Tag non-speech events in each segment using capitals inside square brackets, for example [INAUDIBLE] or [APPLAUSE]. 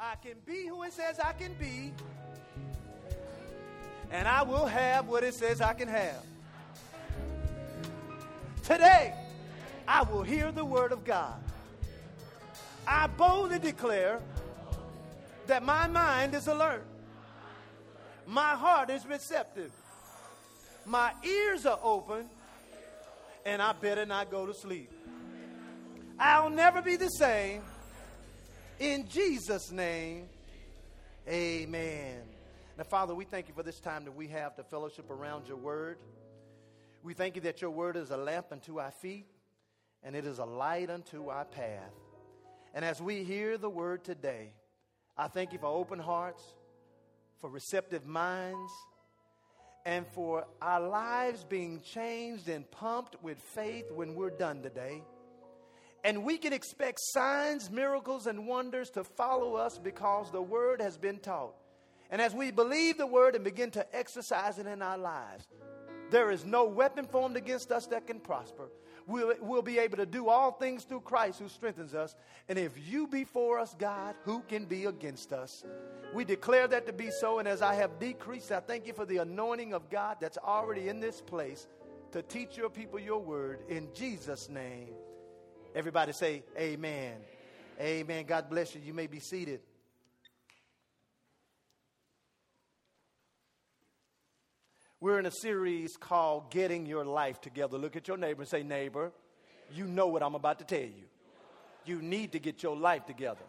I can be who it says I can be, and I will have what it says I can have. Today, I will hear the word of God. I boldly declare that my mind is alert, my heart is receptive, my ears are open, and I better not go to sleep. I'll never be the same. In Jesus' name, amen. Now, Father, we thank you for this time that we have to fellowship around your word. We thank you that your word is a lamp unto our feet and it is a light unto our path. And as we hear the word today, I thank you for open hearts, for receptive minds, and for our lives being changed and pumped with faith when we're done today. And we can expect signs, miracles, and wonders to follow us because the word has been taught. And as we believe the word and begin to exercise it in our lives, there is no weapon formed against us that can prosper. We'll, we'll be able to do all things through Christ who strengthens us. And if you be for us, God, who can be against us? We declare that to be so. And as I have decreased, I thank you for the anointing of God that's already in this place to teach your people your word. In Jesus' name. Everybody say, Amen. Amen. God bless you. You may be seated. We're in a series called Getting Your Life Together. Look at your neighbor and say, Neighbor, you know what I'm about to tell you. You need to get your life together.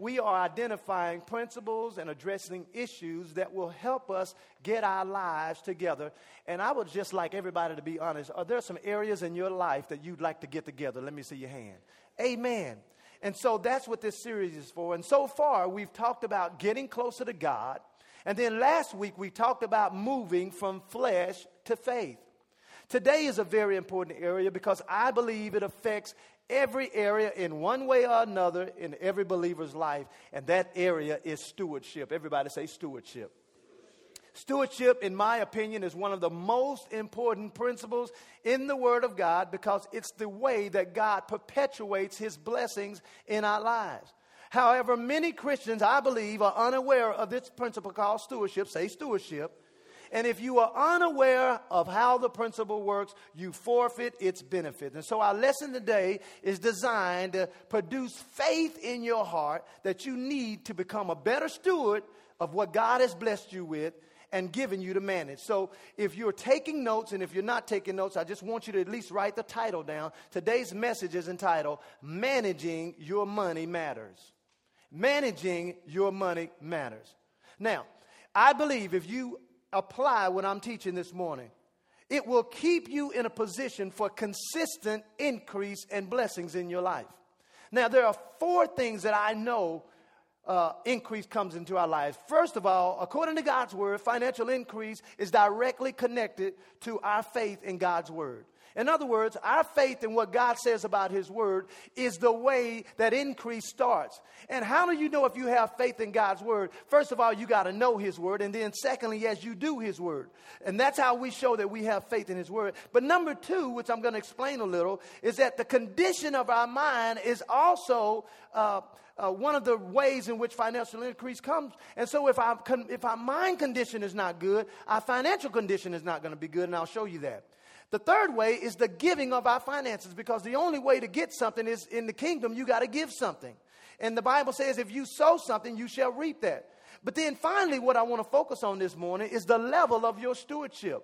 We are identifying principles and addressing issues that will help us get our lives together. And I would just like everybody to be honest. Are there some areas in your life that you'd like to get together? Let me see your hand. Amen. And so that's what this series is for. And so far, we've talked about getting closer to God and then last week we talked about moving from flesh to faith. Today is a very important area because I believe it affects every area in one way or another in every believer's life, and that area is stewardship. Everybody say stewardship. Stewardship, in my opinion, is one of the most important principles in the Word of God because it's the way that God perpetuates His blessings in our lives. However, many Christians, I believe, are unaware of this principle called stewardship. Say stewardship. And if you are unaware of how the principle works, you forfeit its benefit. And so our lesson today is designed to produce faith in your heart that you need to become a better steward of what God has blessed you with and given you to manage. So if you're taking notes and if you're not taking notes, I just want you to at least write the title down. Today's message is entitled Managing Your Money Matters managing your money matters. Now, I believe if you apply what I'm teaching this morning, it will keep you in a position for consistent increase and blessings in your life. Now, there are four things that I know uh, increase comes into our lives. First of all, according to God's word, financial increase is directly connected to our faith in God's word. In other words, our faith in what God says about His Word is the way that increase starts. And how do you know if you have faith in God's Word? First of all, you got to know His Word. And then, secondly, yes, you do His Word. And that's how we show that we have faith in His Word. But number two, which I'm going to explain a little, is that the condition of our mind is also. Uh, uh, one of the ways in which financial increase comes. And so, if if our mind condition is not good, our financial condition is not going to be good, and I'll show you that. The third way is the giving of our finances because the only way to get something is in the kingdom, you got to give something. And the Bible says, if you sow something, you shall reap that. But then finally, what I want to focus on this morning is the level of your stewardship.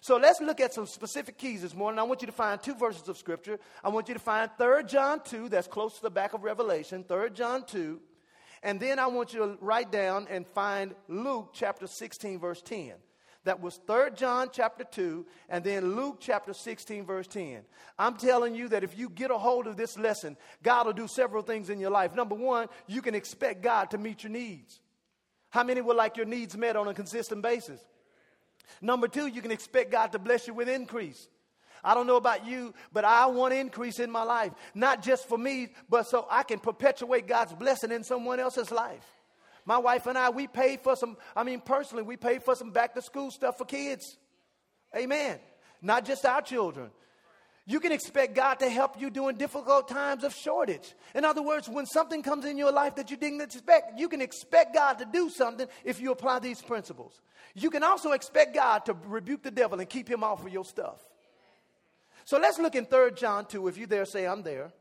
So let's look at some specific keys this morning. I want you to find two verses of scripture. I want you to find 3 John 2, that's close to the back of Revelation, 3 John 2. And then I want you to write down and find Luke chapter 16, verse 10. That was 3 John chapter 2 and then Luke chapter 16 verse 10. I'm telling you that if you get a hold of this lesson, God will do several things in your life. Number 1, you can expect God to meet your needs. How many would like your needs met on a consistent basis? Number 2, you can expect God to bless you with increase. I don't know about you, but I want increase in my life. Not just for me, but so I can perpetuate God's blessing in someone else's life. My wife and I, we paid for some, I mean, personally, we paid for some back to school stuff for kids. Amen. Not just our children. You can expect God to help you during difficult times of shortage. In other words, when something comes in your life that you didn't expect, you can expect God to do something if you apply these principles. You can also expect God to rebuke the devil and keep him off of your stuff. So let's look in 3 John 2. If you there, say, I'm there.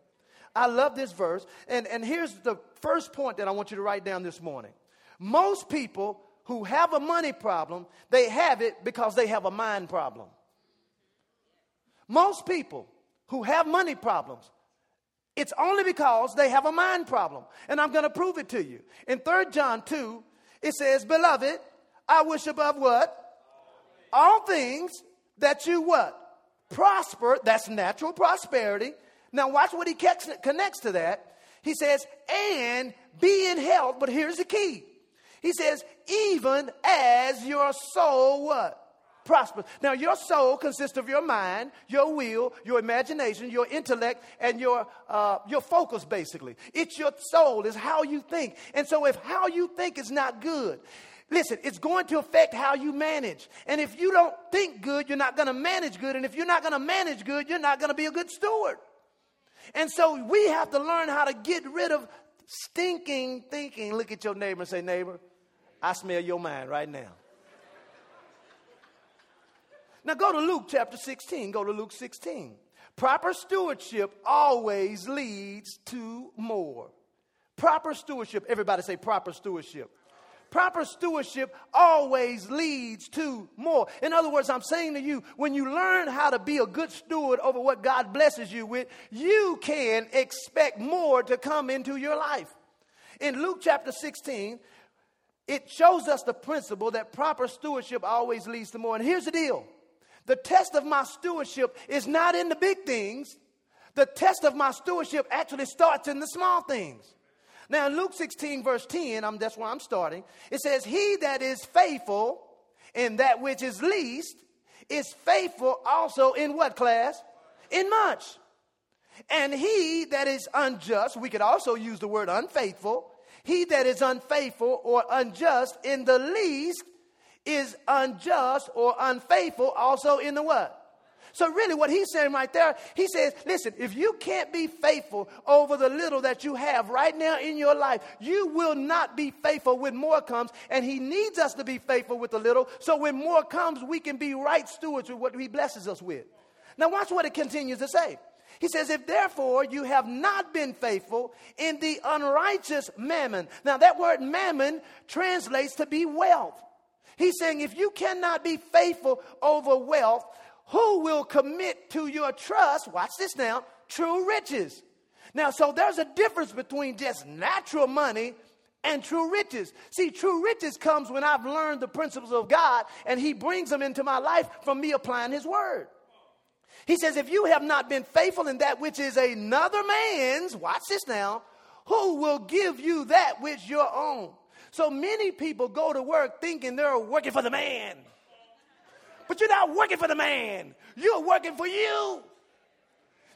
I love this verse. And, and here's the first point that I want you to write down this morning. Most people who have a money problem, they have it because they have a mind problem. Most people who have money problems, it's only because they have a mind problem. And I'm going to prove it to you. In 3 John 2, it says, Beloved, I wish above what? All things that you what? Prosper. That's natural prosperity. Now watch what he connects to that. He says, and be in health. But here's the key. He says, even as your soul what? prosperous. Now, your soul consists of your mind, your will, your imagination, your intellect, and your, uh, your focus, basically. It's your soul, is how you think. And so, if how you think is not good, listen, it's going to affect how you manage. And if you don't think good, you're not going to manage good. And if you're not going to manage good, you're not going to be a good steward. And so, we have to learn how to get rid of stinking thinking. Look at your neighbor and say, Neighbor, I smell your mind right now. Now go to Luke chapter 16. Go to Luke 16. Proper stewardship always leads to more. Proper stewardship, everybody say proper stewardship. Proper stewardship always leads to more. In other words, I'm saying to you, when you learn how to be a good steward over what God blesses you with, you can expect more to come into your life. In Luke chapter 16, it shows us the principle that proper stewardship always leads to more. And here's the deal the test of my stewardship is not in the big things. The test of my stewardship actually starts in the small things. Now, in Luke 16, verse 10, I'm, that's where I'm starting. It says, He that is faithful in that which is least is faithful also in what class? In much. And he that is unjust, we could also use the word unfaithful, he that is unfaithful or unjust in the least is unjust or unfaithful also in the what? So, really, what he's saying right there, he says, listen, if you can't be faithful over the little that you have right now in your life, you will not be faithful when more comes. And he needs us to be faithful with the little. So, when more comes, we can be right stewards with what he blesses us with. Now, watch what it continues to say. He says, If therefore you have not been faithful in the unrighteous mammon. Now, that word mammon translates to be wealth. He's saying, if you cannot be faithful over wealth, who will commit to your trust? Watch this now true riches. Now, so there's a difference between just natural money and true riches. See, true riches comes when I've learned the principles of God and He brings them into my life from me applying His word. He says, if you have not been faithful in that which is another man's, watch this now, who will give you that which your own? So many people go to work thinking they're working for the man. But you're not working for the man, you're working for you.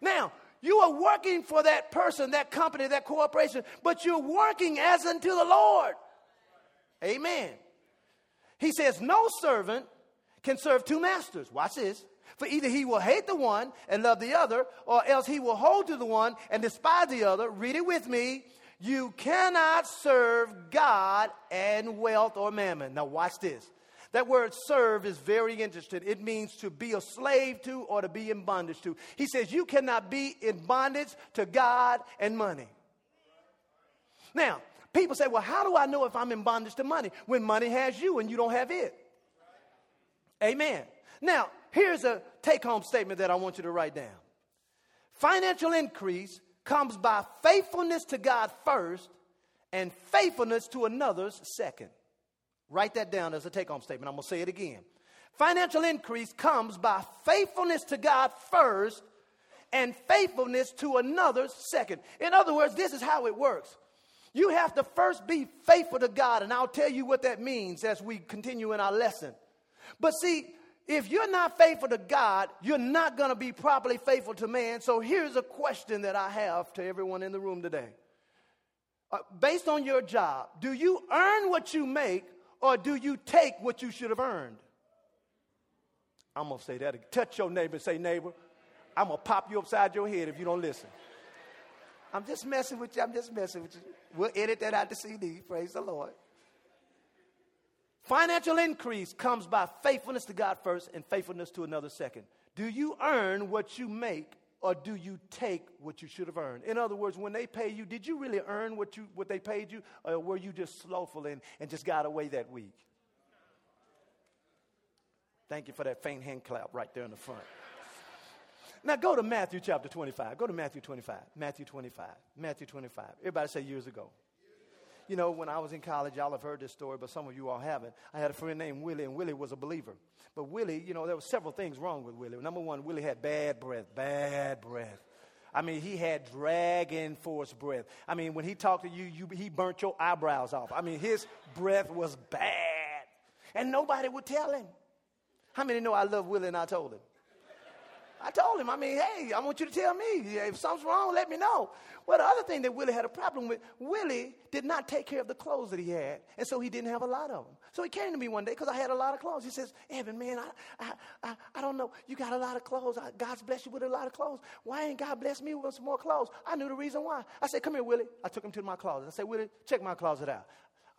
Now, you are working for that person, that company, that corporation, but you're working as unto the Lord. Amen. He says, No servant can serve two masters. Watch this. For either he will hate the one and love the other, or else he will hold to the one and despise the other. Read it with me. You cannot serve God and wealth or mammon. Now, watch this. That word serve is very interesting. It means to be a slave to or to be in bondage to. He says you cannot be in bondage to God and money. Now, people say, well, how do I know if I'm in bondage to money? When money has you and you don't have it. Amen. Now, here's a take home statement that I want you to write down financial increase comes by faithfulness to God first and faithfulness to another's second. Write that down as a take home statement. I'm going to say it again. Financial increase comes by faithfulness to God first and faithfulness to another second. In other words, this is how it works. You have to first be faithful to God, and I'll tell you what that means as we continue in our lesson. But see, if you're not faithful to God, you're not going to be properly faithful to man. So here's a question that I have to everyone in the room today. Uh, based on your job, do you earn what you make or do you take what you should have earned? I'm going to say that. Touch your neighbor say, neighbor, I'm going to pop you upside your head if you don't listen. I'm just messing with you. I'm just messing with you. We'll edit that out the CD. Praise the Lord. Financial increase comes by faithfulness to God first and faithfulness to another second. Do you earn what you make or do you take what you should have earned? In other words, when they pay you, did you really earn what, you, what they paid you or were you just slothful and, and just got away that week? Thank you for that faint hand clap right there in the front. Now go to Matthew chapter 25. Go to Matthew 25. Matthew 25. Matthew 25. Everybody say years ago. You know, when I was in college, y'all have heard this story, but some of you all haven't. I had a friend named Willie, and Willie was a believer. But Willie, you know, there were several things wrong with Willie. Number one, Willie had bad breath, bad breath. I mean, he had dragon force breath. I mean, when he talked to you, you, he burnt your eyebrows off. I mean, his breath was bad. And nobody would tell him. How many know I love Willie and I told him? I told him, I mean, hey, I want you to tell me. If something's wrong, let me know. Well, the other thing that Willie had a problem with, Willie did not take care of the clothes that he had, and so he didn't have a lot of them. So he came to me one day because I had a lot of clothes. He says, Evan, man, I, I, I, I don't know. You got a lot of clothes. God's blessed you with a lot of clothes. Why ain't God blessed me with some more clothes? I knew the reason why. I said, come here, Willie. I took him to my closet. I said, Willie, check my closet out.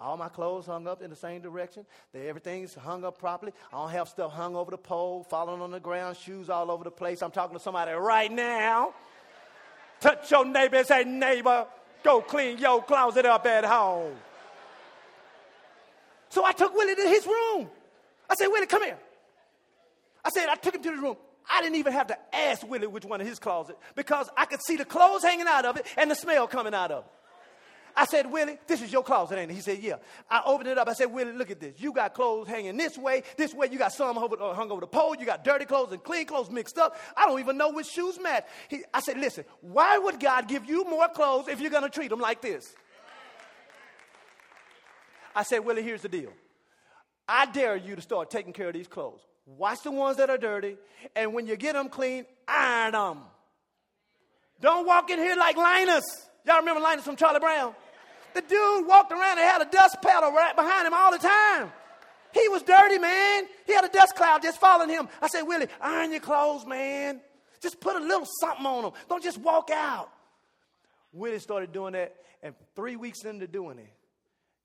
All my clothes hung up in the same direction. Everything's hung up properly. I don't have stuff hung over the pole, falling on the ground, shoes all over the place. I'm talking to somebody right now. Touch your neighbor and say, neighbor, go clean your closet up at home. So I took Willie to his room. I said, Willie, come here. I said, I took him to the room. I didn't even have to ask Willie which one of his closet because I could see the clothes hanging out of it and the smell coming out of it. I said, Willie, this is your closet, ain't it? He said, yeah. I opened it up. I said, Willie, look at this. You got clothes hanging this way, this way. You got some over, uh, hung over the pole. You got dirty clothes and clean clothes mixed up. I don't even know which shoes match. He, I said, listen, why would God give you more clothes if you're going to treat them like this? I said, Willie, here's the deal. I dare you to start taking care of these clothes. Wash the ones that are dirty, and when you get them clean, iron them. Don't walk in here like Linus. Y'all remember Linus from Charlie Brown? The dude walked around and had a dust paddle right behind him all the time. He was dirty, man. He had a dust cloud just following him. I said, Willie, iron your clothes, man. Just put a little something on them. Don't just walk out. Willie started doing that, and three weeks into doing it,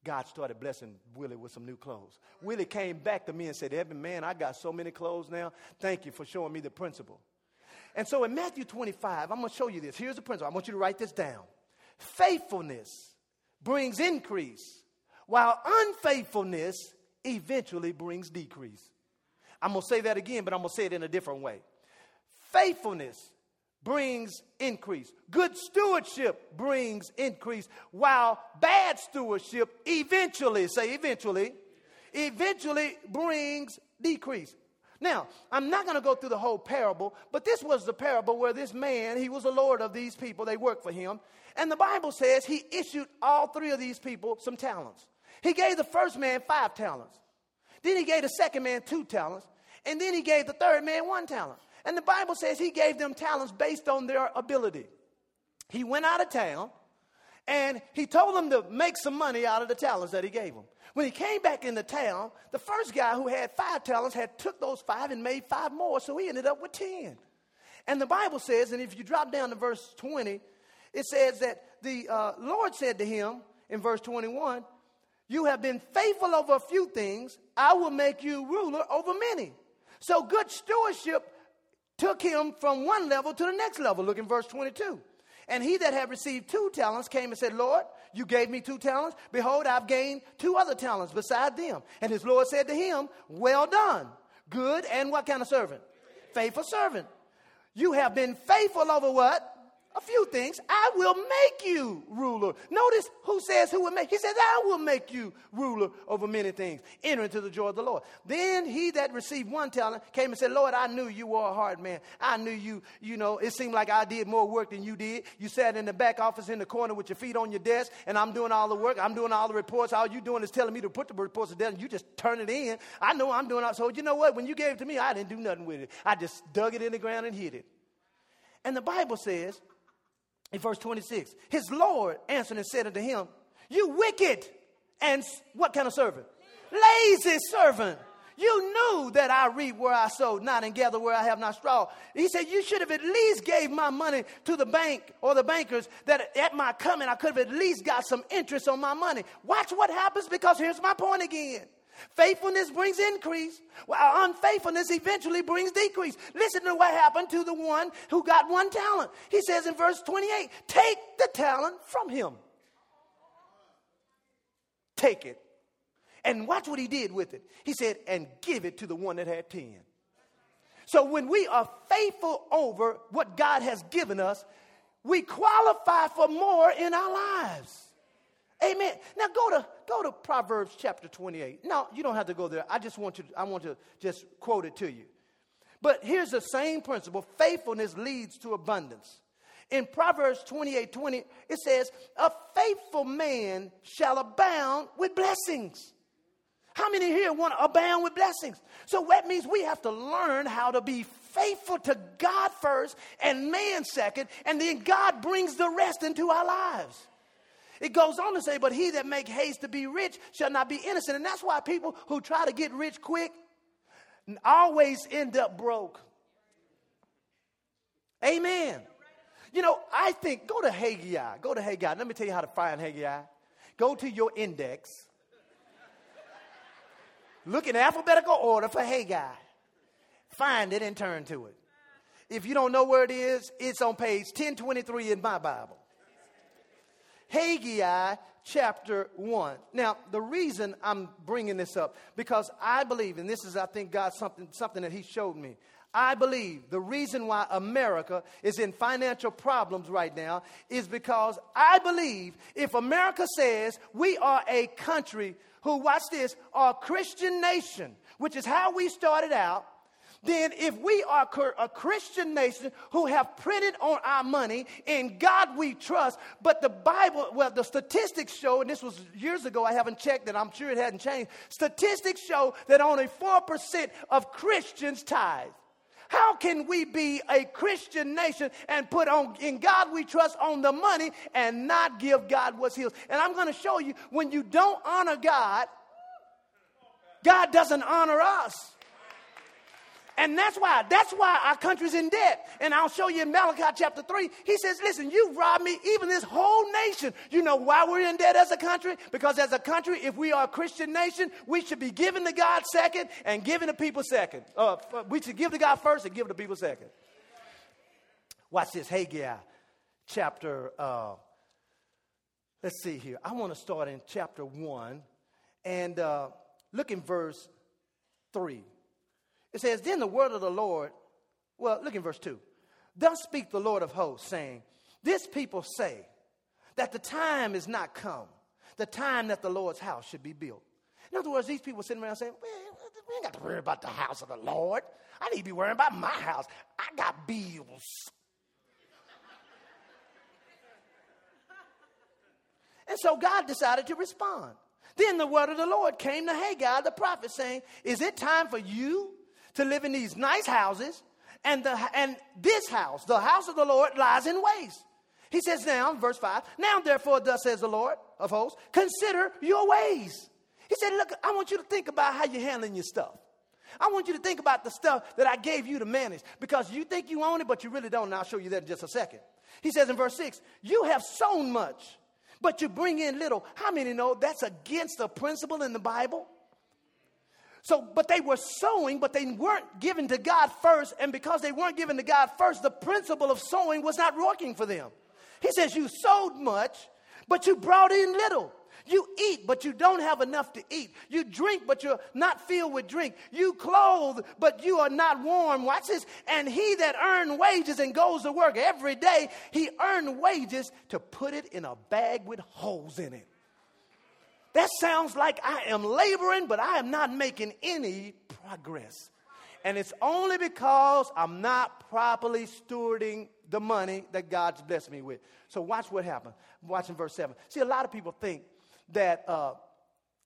God started blessing Willie with some new clothes. Willie came back to me and said, Evan, man, I got so many clothes now. Thank you for showing me the principle. And so in Matthew 25, I'm going to show you this. Here's the principle. I want you to write this down. Faithfulness brings increase, while unfaithfulness eventually brings decrease. I'm going to say that again, but I'm going to say it in a different way. Faithfulness brings increase. Good stewardship brings increase, while bad stewardship eventually, say eventually, eventually brings decrease. Now, I'm not going to go through the whole parable, but this was the parable where this man, he was the Lord of these people, they worked for him. And the Bible says he issued all three of these people some talents. He gave the first man five talents. Then he gave the second man two talents. And then he gave the third man one talent. And the Bible says he gave them talents based on their ability. He went out of town and he told them to make some money out of the talents that he gave them. When he came back into town, the first guy who had five talents had took those five and made five more, so he ended up with ten. And the Bible says, and if you drop down to verse 20, it says that the uh, Lord said to him in verse 21, You have been faithful over a few things, I will make you ruler over many. So good stewardship took him from one level to the next level. Look in verse 22. And he that had received two talents came and said, Lord, you gave me two talents. Behold, I've gained two other talents beside them. And his Lord said to him, Well done, good and what kind of servant? Faithful servant. You have been faithful over what? A few things. I will make you ruler. Notice who says who will make. He says, I will make you ruler over many things. Enter into the joy of the Lord. Then he that received one talent came and said, Lord, I knew you were a hard man. I knew you, you know, it seemed like I did more work than you did. You sat in the back office in the corner with your feet on your desk, and I'm doing all the work. I'm doing all the reports. All you doing is telling me to put the reports down, and you just turn it in. I know I'm doing all. So you know what? When you gave it to me, I didn't do nothing with it. I just dug it in the ground and hid it. And the Bible says in verse 26, his Lord answered and said unto him, You wicked and what kind of servant? Lazy servant. You knew that I reap where I sowed not and gather where I have not straw. He said, You should have at least gave my money to the bank or the bankers that at my coming I could have at least got some interest on my money. Watch what happens because here's my point again. Faithfulness brings increase, while unfaithfulness eventually brings decrease. Listen to what happened to the one who got one talent. He says in verse 28 Take the talent from him. Take it. And watch what he did with it. He said, And give it to the one that had 10. So when we are faithful over what God has given us, we qualify for more in our lives. Amen. Now go to go to Proverbs chapter 28. Now you don't have to go there. I just want to I want to just quote it to you. But here's the same principle. Faithfulness leads to abundance. In Proverbs 28 20, it says, A faithful man shall abound with blessings. How many here want to abound with blessings? So that means we have to learn how to be faithful to God first and man second, and then God brings the rest into our lives. It goes on to say, but he that make haste to be rich shall not be innocent. And that's why people who try to get rich quick always end up broke. Amen. You know, I think, go to Haggai. Go to Haggai. Let me tell you how to find Haggai. Go to your index. Look in alphabetical order for Haggai. Find it and turn to it. If you don't know where it is, it's on page 1023 in my Bible. Haggai chapter 1. Now, the reason I'm bringing this up, because I believe, and this is, I think, God, something, something that He showed me. I believe the reason why America is in financial problems right now is because I believe if America says we are a country who, watch this, are a Christian nation, which is how we started out, then if we are a Christian nation who have printed on our money, in God we trust, but the Bible, well, the statistics show, and this was years ago, I haven't checked and I'm sure it hadn't changed. Statistics show that only 4% of Christians tithe. How can we be a Christian nation and put on in God we trust on the money and not give God what's his? And I'm going to show you when you don't honor God, God doesn't honor us. And that's why, that's why our country's in debt. And I'll show you in Malachi chapter 3. He says, listen, you robbed me, even this whole nation. You know why we're in debt as a country? Because as a country, if we are a Christian nation, we should be giving to God second and giving to people second. Uh, we should give to God first and give to people second. Watch this, Haggai chapter, uh, let's see here. I want to start in chapter 1 and uh, look in verse 3. It says, Then the word of the Lord, well, look in verse 2. Thus speak the Lord of hosts, saying, This people say that the time is not come, the time that the Lord's house should be built. In other words, these people sitting around saying, we ain't got to worry about the house of the Lord. I need to be worrying about my house. I got bills. [LAUGHS] and so God decided to respond. Then the word of the Lord came to Haggai, the prophet, saying, Is it time for you to live in these nice houses, and, the, and this house, the house of the Lord, lies in waste. He says now, verse 5, now therefore, thus says the Lord of hosts, consider your ways. He said, Look, I want you to think about how you're handling your stuff. I want you to think about the stuff that I gave you to manage because you think you own it, but you really don't. And I'll show you that in just a second. He says in verse 6, You have sown much, but you bring in little. How many know that's against the principle in the Bible? So, but they were sowing, but they weren't given to God first. And because they weren't given to God first, the principle of sowing was not working for them. He says, You sowed much, but you brought in little. You eat, but you don't have enough to eat. You drink, but you're not filled with drink. You clothe, but you are not warm. Watch this. And he that earned wages and goes to work every day, he earned wages to put it in a bag with holes in it. That sounds like I am laboring, but I am not making any progress. And it's only because I'm not properly stewarding the money that God's blessed me with. So watch what happens. Watch in verse 7. See, a lot of people think that uh,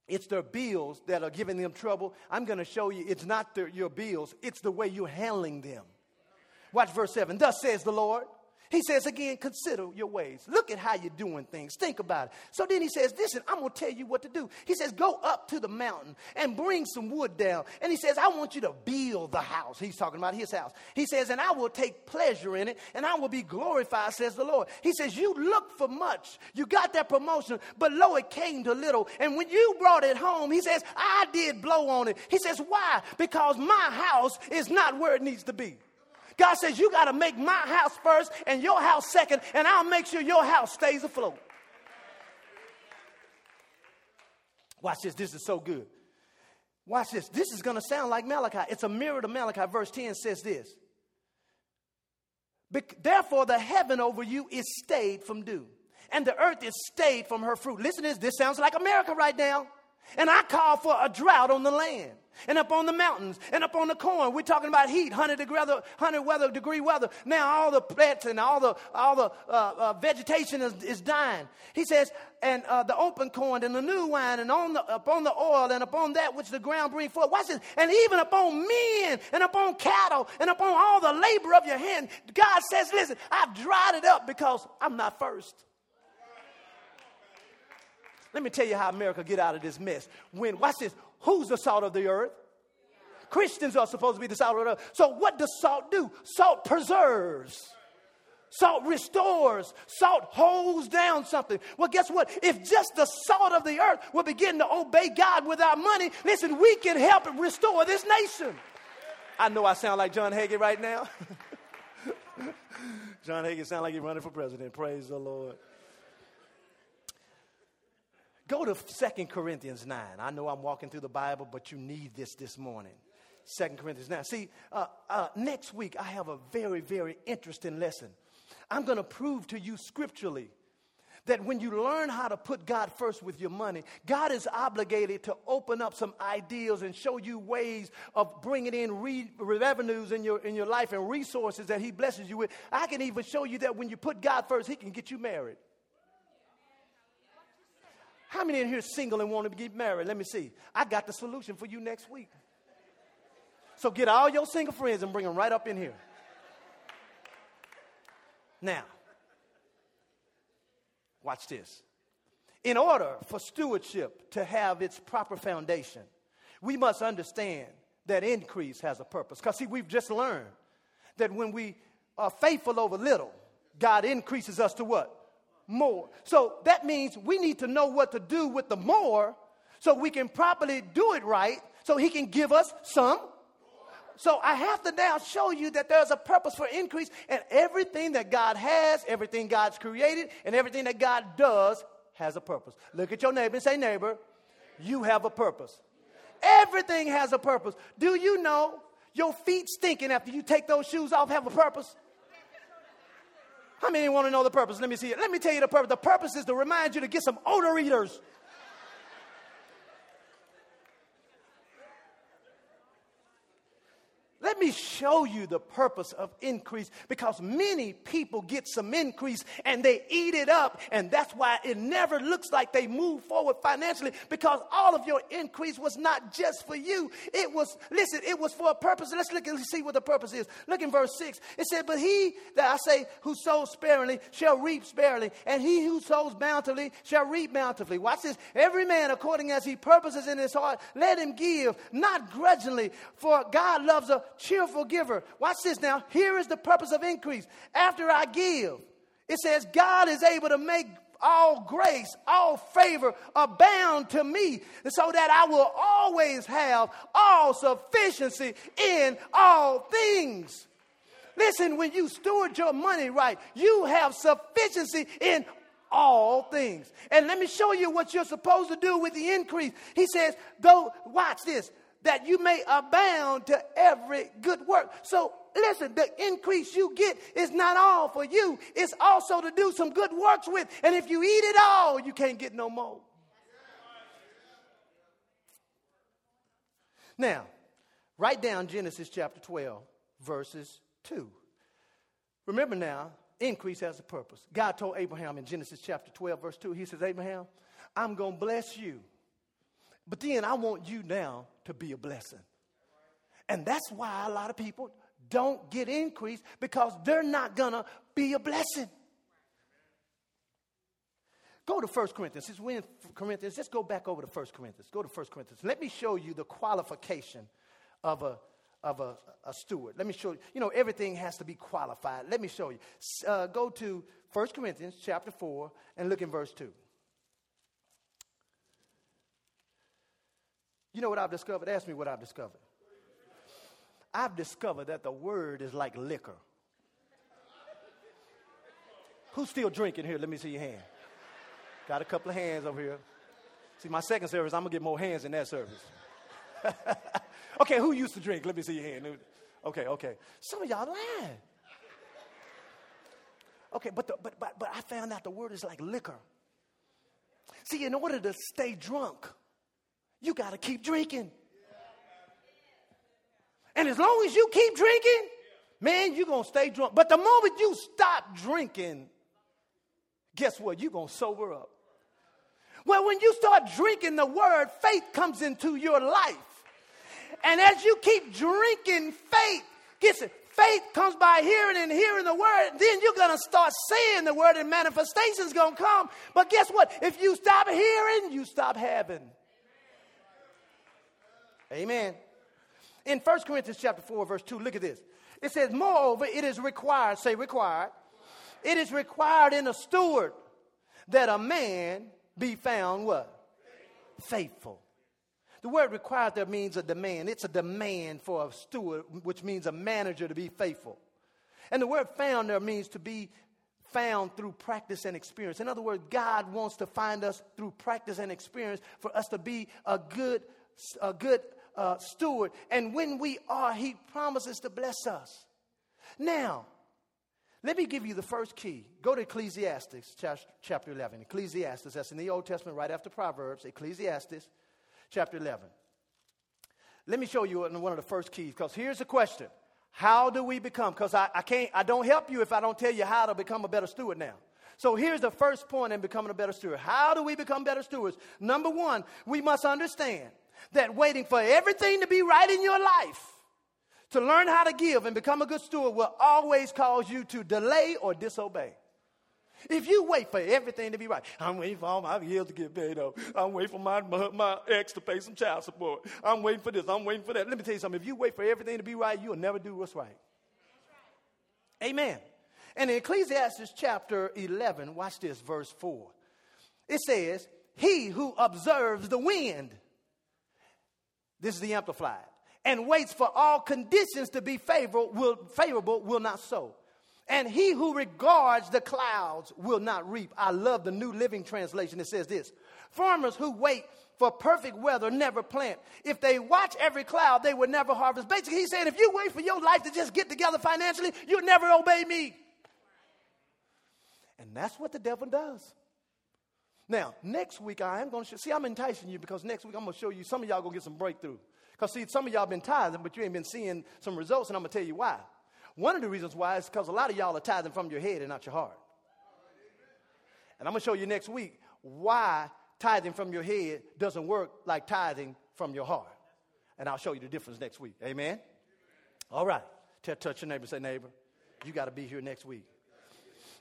it's their bills that are giving them trouble. I'm going to show you it's not their, your bills, it's the way you're handling them. Watch verse 7. Thus says the Lord. He says again, consider your ways. Look at how you're doing things. Think about it. So then he says, listen, I'm going to tell you what to do. He says, go up to the mountain and bring some wood down. And he says, I want you to build the house. He's talking about his house. He says, and I will take pleasure in it and I will be glorified, says the Lord. He says, you look for much. You got that promotion, but lo, it came to little. And when you brought it home, he says, I did blow on it. He says, why? Because my house is not where it needs to be. God says, You got to make my house first and your house second, and I'll make sure your house stays afloat. Watch this. This is so good. Watch this. This is going to sound like Malachi. It's a mirror to Malachi. Verse 10 says this Therefore, the heaven over you is stayed from dew, and the earth is stayed from her fruit. Listen to this. This sounds like America right now. And I call for a drought on the land and up on the mountains and up on the corn. We're talking about heat, 100 degree weather, 100 weather, degree weather. Now all the plants and all the, all the uh, uh, vegetation is, is dying. He says, and uh, the open corn and the new wine and on the, upon the oil and upon that which the ground brings forth. Watch this. And even upon men and upon cattle and upon all the labor of your hand. God says, listen, I've dried it up because I'm not first. Let me tell you how America get out of this mess. When, watch this, who's the salt of the earth? Christians are supposed to be the salt of the earth. So what does salt do? Salt preserves. Salt restores. Salt holds down something. Well, guess what? If just the salt of the earth will begin to obey God without money, listen, we can help restore this nation. I know I sound like John Hagee right now. [LAUGHS] John Hagee sound like he's running for president. Praise the Lord. Go to Second Corinthians 9. I know I'm walking through the Bible, but you need this this morning. Second Corinthians 9. See, uh, uh, next week I have a very, very interesting lesson. I'm going to prove to you scripturally that when you learn how to put God first with your money, God is obligated to open up some ideals and show you ways of bringing in re- revenues in your, in your life and resources that He blesses you with. I can even show you that when you put God first, He can get you married. How many in here single and want to get married? Let me see. I got the solution for you next week. So get all your single friends and bring them right up in here. Now, watch this. In order for stewardship to have its proper foundation, we must understand that increase has a purpose. Because, see, we've just learned that when we are faithful over little, God increases us to what? More. So that means we need to know what to do with the more so we can properly do it right so he can give us some. So I have to now show you that there's a purpose for increase and everything that God has, everything God's created, and everything that God does has a purpose. Look at your neighbor and say, neighbor, you have a purpose. Everything has a purpose. Do you know your feet stinking after you take those shoes off have a purpose? How many want to know the purpose? Let me see it. Let me tell you the purpose. The purpose is to remind you to get some odor eaters. Me show you the purpose of increase because many people get some increase and they eat it up, and that's why it never looks like they move forward financially because all of your increase was not just for you. It was, listen, it was for a purpose. Let's look and see what the purpose is. Look in verse 6. It said, But he that I say who sows sparingly shall reap sparingly, and he who sows bountifully shall reap bountifully. Watch this. Every man according as he purposes in his heart, let him give, not grudgingly, for God loves a giver. Watch this now. Here is the purpose of increase. After I give, it says, God is able to make all grace, all favor abound to me, so that I will always have all sufficiency in all things. Listen, when you steward your money right, you have sufficiency in all things. And let me show you what you're supposed to do with the increase. He says, Go, watch this that you may abound to every good work. So listen, the increase you get is not all for you, it's also to do some good works with. And if you eat it all, you can't get no more. Now, write down Genesis chapter 12, verses 2. Remember now, increase has a purpose. God told Abraham in Genesis chapter 12, verse 2, He says, Abraham, I'm going to bless you but then I want you now to be a blessing. And that's why a lot of people don't get increase because they're not going to be a blessing. Go to 1 Corinthians. Since we're in Corinthians, let's go back over to 1 Corinthians. Go to 1 Corinthians. Let me show you the qualification of a, of a, a steward. Let me show you. You know, everything has to be qualified. Let me show you. Uh, go to 1 Corinthians chapter 4 and look in verse 2. You know what I've discovered? Ask me what I've discovered. I've discovered that the word is like liquor. Who's still drinking here? Let me see your hand. Got a couple of hands over here. See, my second service, I'm going to get more hands in that service. [LAUGHS] okay, who used to drink? Let me see your hand. Okay, okay. Some of y'all lying. Okay, but, the, but, but, but I found out the word is like liquor. See, in order to stay drunk, you got to keep drinking. And as long as you keep drinking, man, you're going to stay drunk. But the moment you stop drinking, guess what? You're going to sober up. Well, when you start drinking the word, faith comes into your life. And as you keep drinking faith, guess it, faith comes by hearing and hearing the word. Then you're going to start saying the word and manifestation's going to come. But guess what? If you stop hearing, you stop having. Amen. In 1 Corinthians chapter 4, verse 2, look at this. It says, Moreover, it is required, say required, it is required in a steward that a man be found what? Faithful. The word required there means a demand. It's a demand for a steward, which means a manager to be faithful. And the word found there means to be found through practice and experience. In other words, God wants to find us through practice and experience for us to be a good, a good uh, steward. And when we are, He promises to bless us. Now, let me give you the first key. Go to Ecclesiastes chapter 11. Ecclesiastes, that's in the Old Testament right after Proverbs. Ecclesiastes chapter 11. Let me show you one of the first keys because here's the question How do we become? Because I, I can't, I don't help you if I don't tell you how to become a better steward now. So here's the first point in becoming a better steward. How do we become better stewards? Number one, we must understand that waiting for everything to be right in your life to learn how to give and become a good steward will always cause you to delay or disobey. If you wait for everything to be right, I'm waiting for all my bills to get paid off. I'm waiting for my, my, my, ex to pay some child support. I'm waiting for this. I'm waiting for that. Let me tell you something. If you wait for everything to be right, you'll never do what's right. right. Amen. And in Ecclesiastes chapter 11, watch this, verse 4. It says, He who observes the wind, this is the Amplified, and waits for all conditions to be favorable will, favorable will not sow. And he who regards the clouds will not reap. I love the New Living Translation. It says this Farmers who wait for perfect weather never plant. If they watch every cloud, they will never harvest. Basically, he's saying if you wait for your life to just get together financially, you'll never obey me. And that's what the devil does. Now, next week I am going to show, see, I'm enticing you because next week I'm going to show you some of y'all going to get some breakthrough. Because, see, some of y'all been tithing, but you ain't been seeing some results, and I'm going to tell you why. One of the reasons why is because a lot of y'all are tithing from your head and not your heart. And I'm going to show you next week why tithing from your head doesn't work like tithing from your heart. And I'll show you the difference next week. Amen? All right. Tell, touch your neighbor, say, neighbor, you got to be here next week.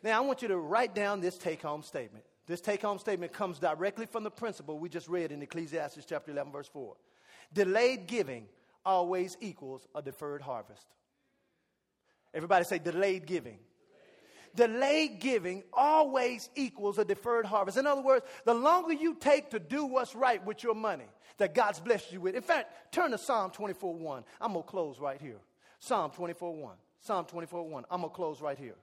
Now, I want you to write down this take home statement. This take home statement comes directly from the principle we just read in Ecclesiastes chapter 11, verse 4. Delayed giving always equals a deferred harvest. Everybody say delayed giving. Delayed giving always equals a deferred harvest. In other words, the longer you take to do what's right with your money that God's blessed you with. In fact, turn to Psalm 24 1. I'm going to close right here. Psalm 24 1. Psalm 24 1. I'm going to close right here.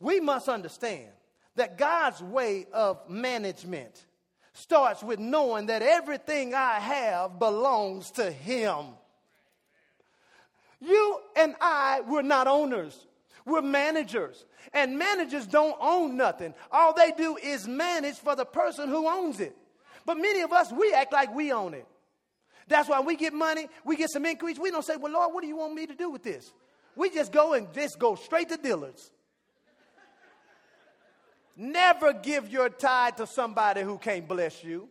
We must understand that God's way of management starts with knowing that everything I have belongs to Him. You and I, we're not owners. We're managers. And managers don't own nothing. All they do is manage for the person who owns it. But many of us, we act like we own it. That's why we get money, we get some increase. We don't say, Well, Lord, what do you want me to do with this? We just go and just go straight to Dillard's. Never give your tithe to somebody who can't bless you.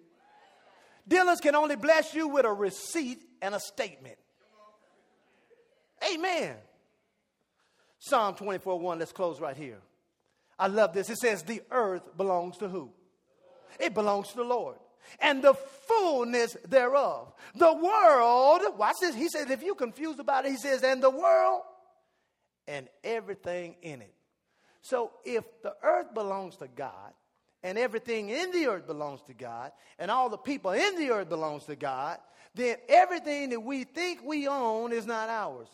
Dillard's can only bless you with a receipt and a statement. Amen. Psalm 24 1, let's close right here. I love this. It says, The earth belongs to who? It belongs to the Lord. And the fullness thereof. The world, watch this. He says, if you're confused about it, he says, and the world and everything in it. So if the earth belongs to God, and everything in the earth belongs to God, and all the people in the earth belongs to God, then everything that we think we own is not ours.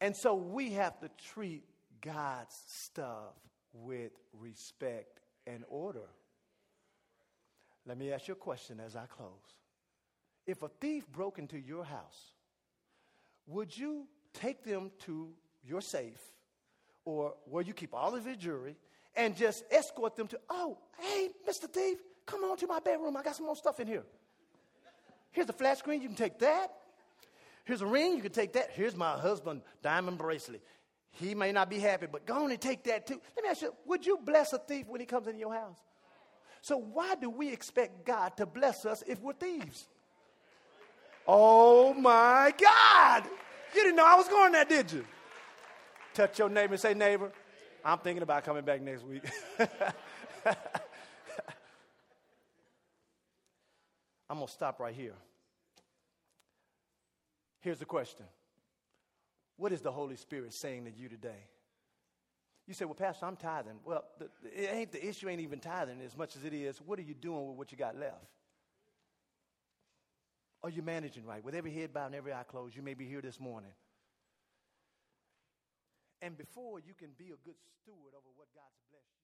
And so we have to treat God's stuff with respect and order. Let me ask you a question as I close. If a thief broke into your house, would you take them to your safe or where you keep all of your jewelry and just escort them to, oh, hey, Mr. Thief, come on to my bedroom. I got some more stuff in here. Here's a flat screen. You can take that. Here's a ring. You can take that. Here's my husband diamond bracelet. He may not be happy, but go on and take that too. Let me ask you, would you bless a thief when he comes into your house? So why do we expect God to bless us if we're thieves? Oh my God. You didn't know I was going there, did you? Touch your neighbor and say, neighbor, I'm thinking about coming back next week. [LAUGHS] I'm going to stop right here. Here's the question What is the Holy Spirit saying to you today? You say, Well, Pastor, I'm tithing. Well, the, it ain't, the issue ain't even tithing as much as it is what are you doing with what you got left? Are you managing right? With every head bowed and every eye closed, you may be here this morning. And before you can be a good steward over what God's blessed you.